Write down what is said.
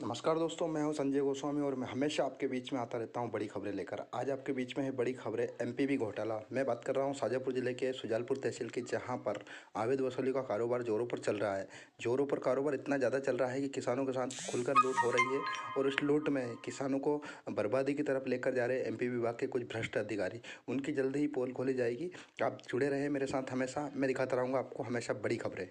नमस्कार दोस्तों, मैं हूँ संजय गोस्वामी और मैं हमेशा आपके बीच में आता रहता हूँ बड़ी खबरें लेकर। आज आपके बीच में है बड़ी खबरें एमपीबी घोटाला। मैं बात कर रहा हूँ शाजापुर ज़िले के सुजालपुर तहसील की, जहाँ पर अवैध वसूली का कारोबार जोरों पर चल रहा है। जोरों पर कारोबार इतना ज़्यादा चल रहा है कि किसानों के साथ खुलकर लूट हो रही है और इस लूट में किसानों को बर्बादी की तरफ़ लेकर जा रहे एम विभाग के कुछ भ्रष्ट अधिकारी। उनकी जल्दी ही पोल खोली जाएगी। आप जुड़े रहे मेरे साथ हमेशा। मैं दिखाता रहूँगा आपको हमेशा बड़ी खबरें।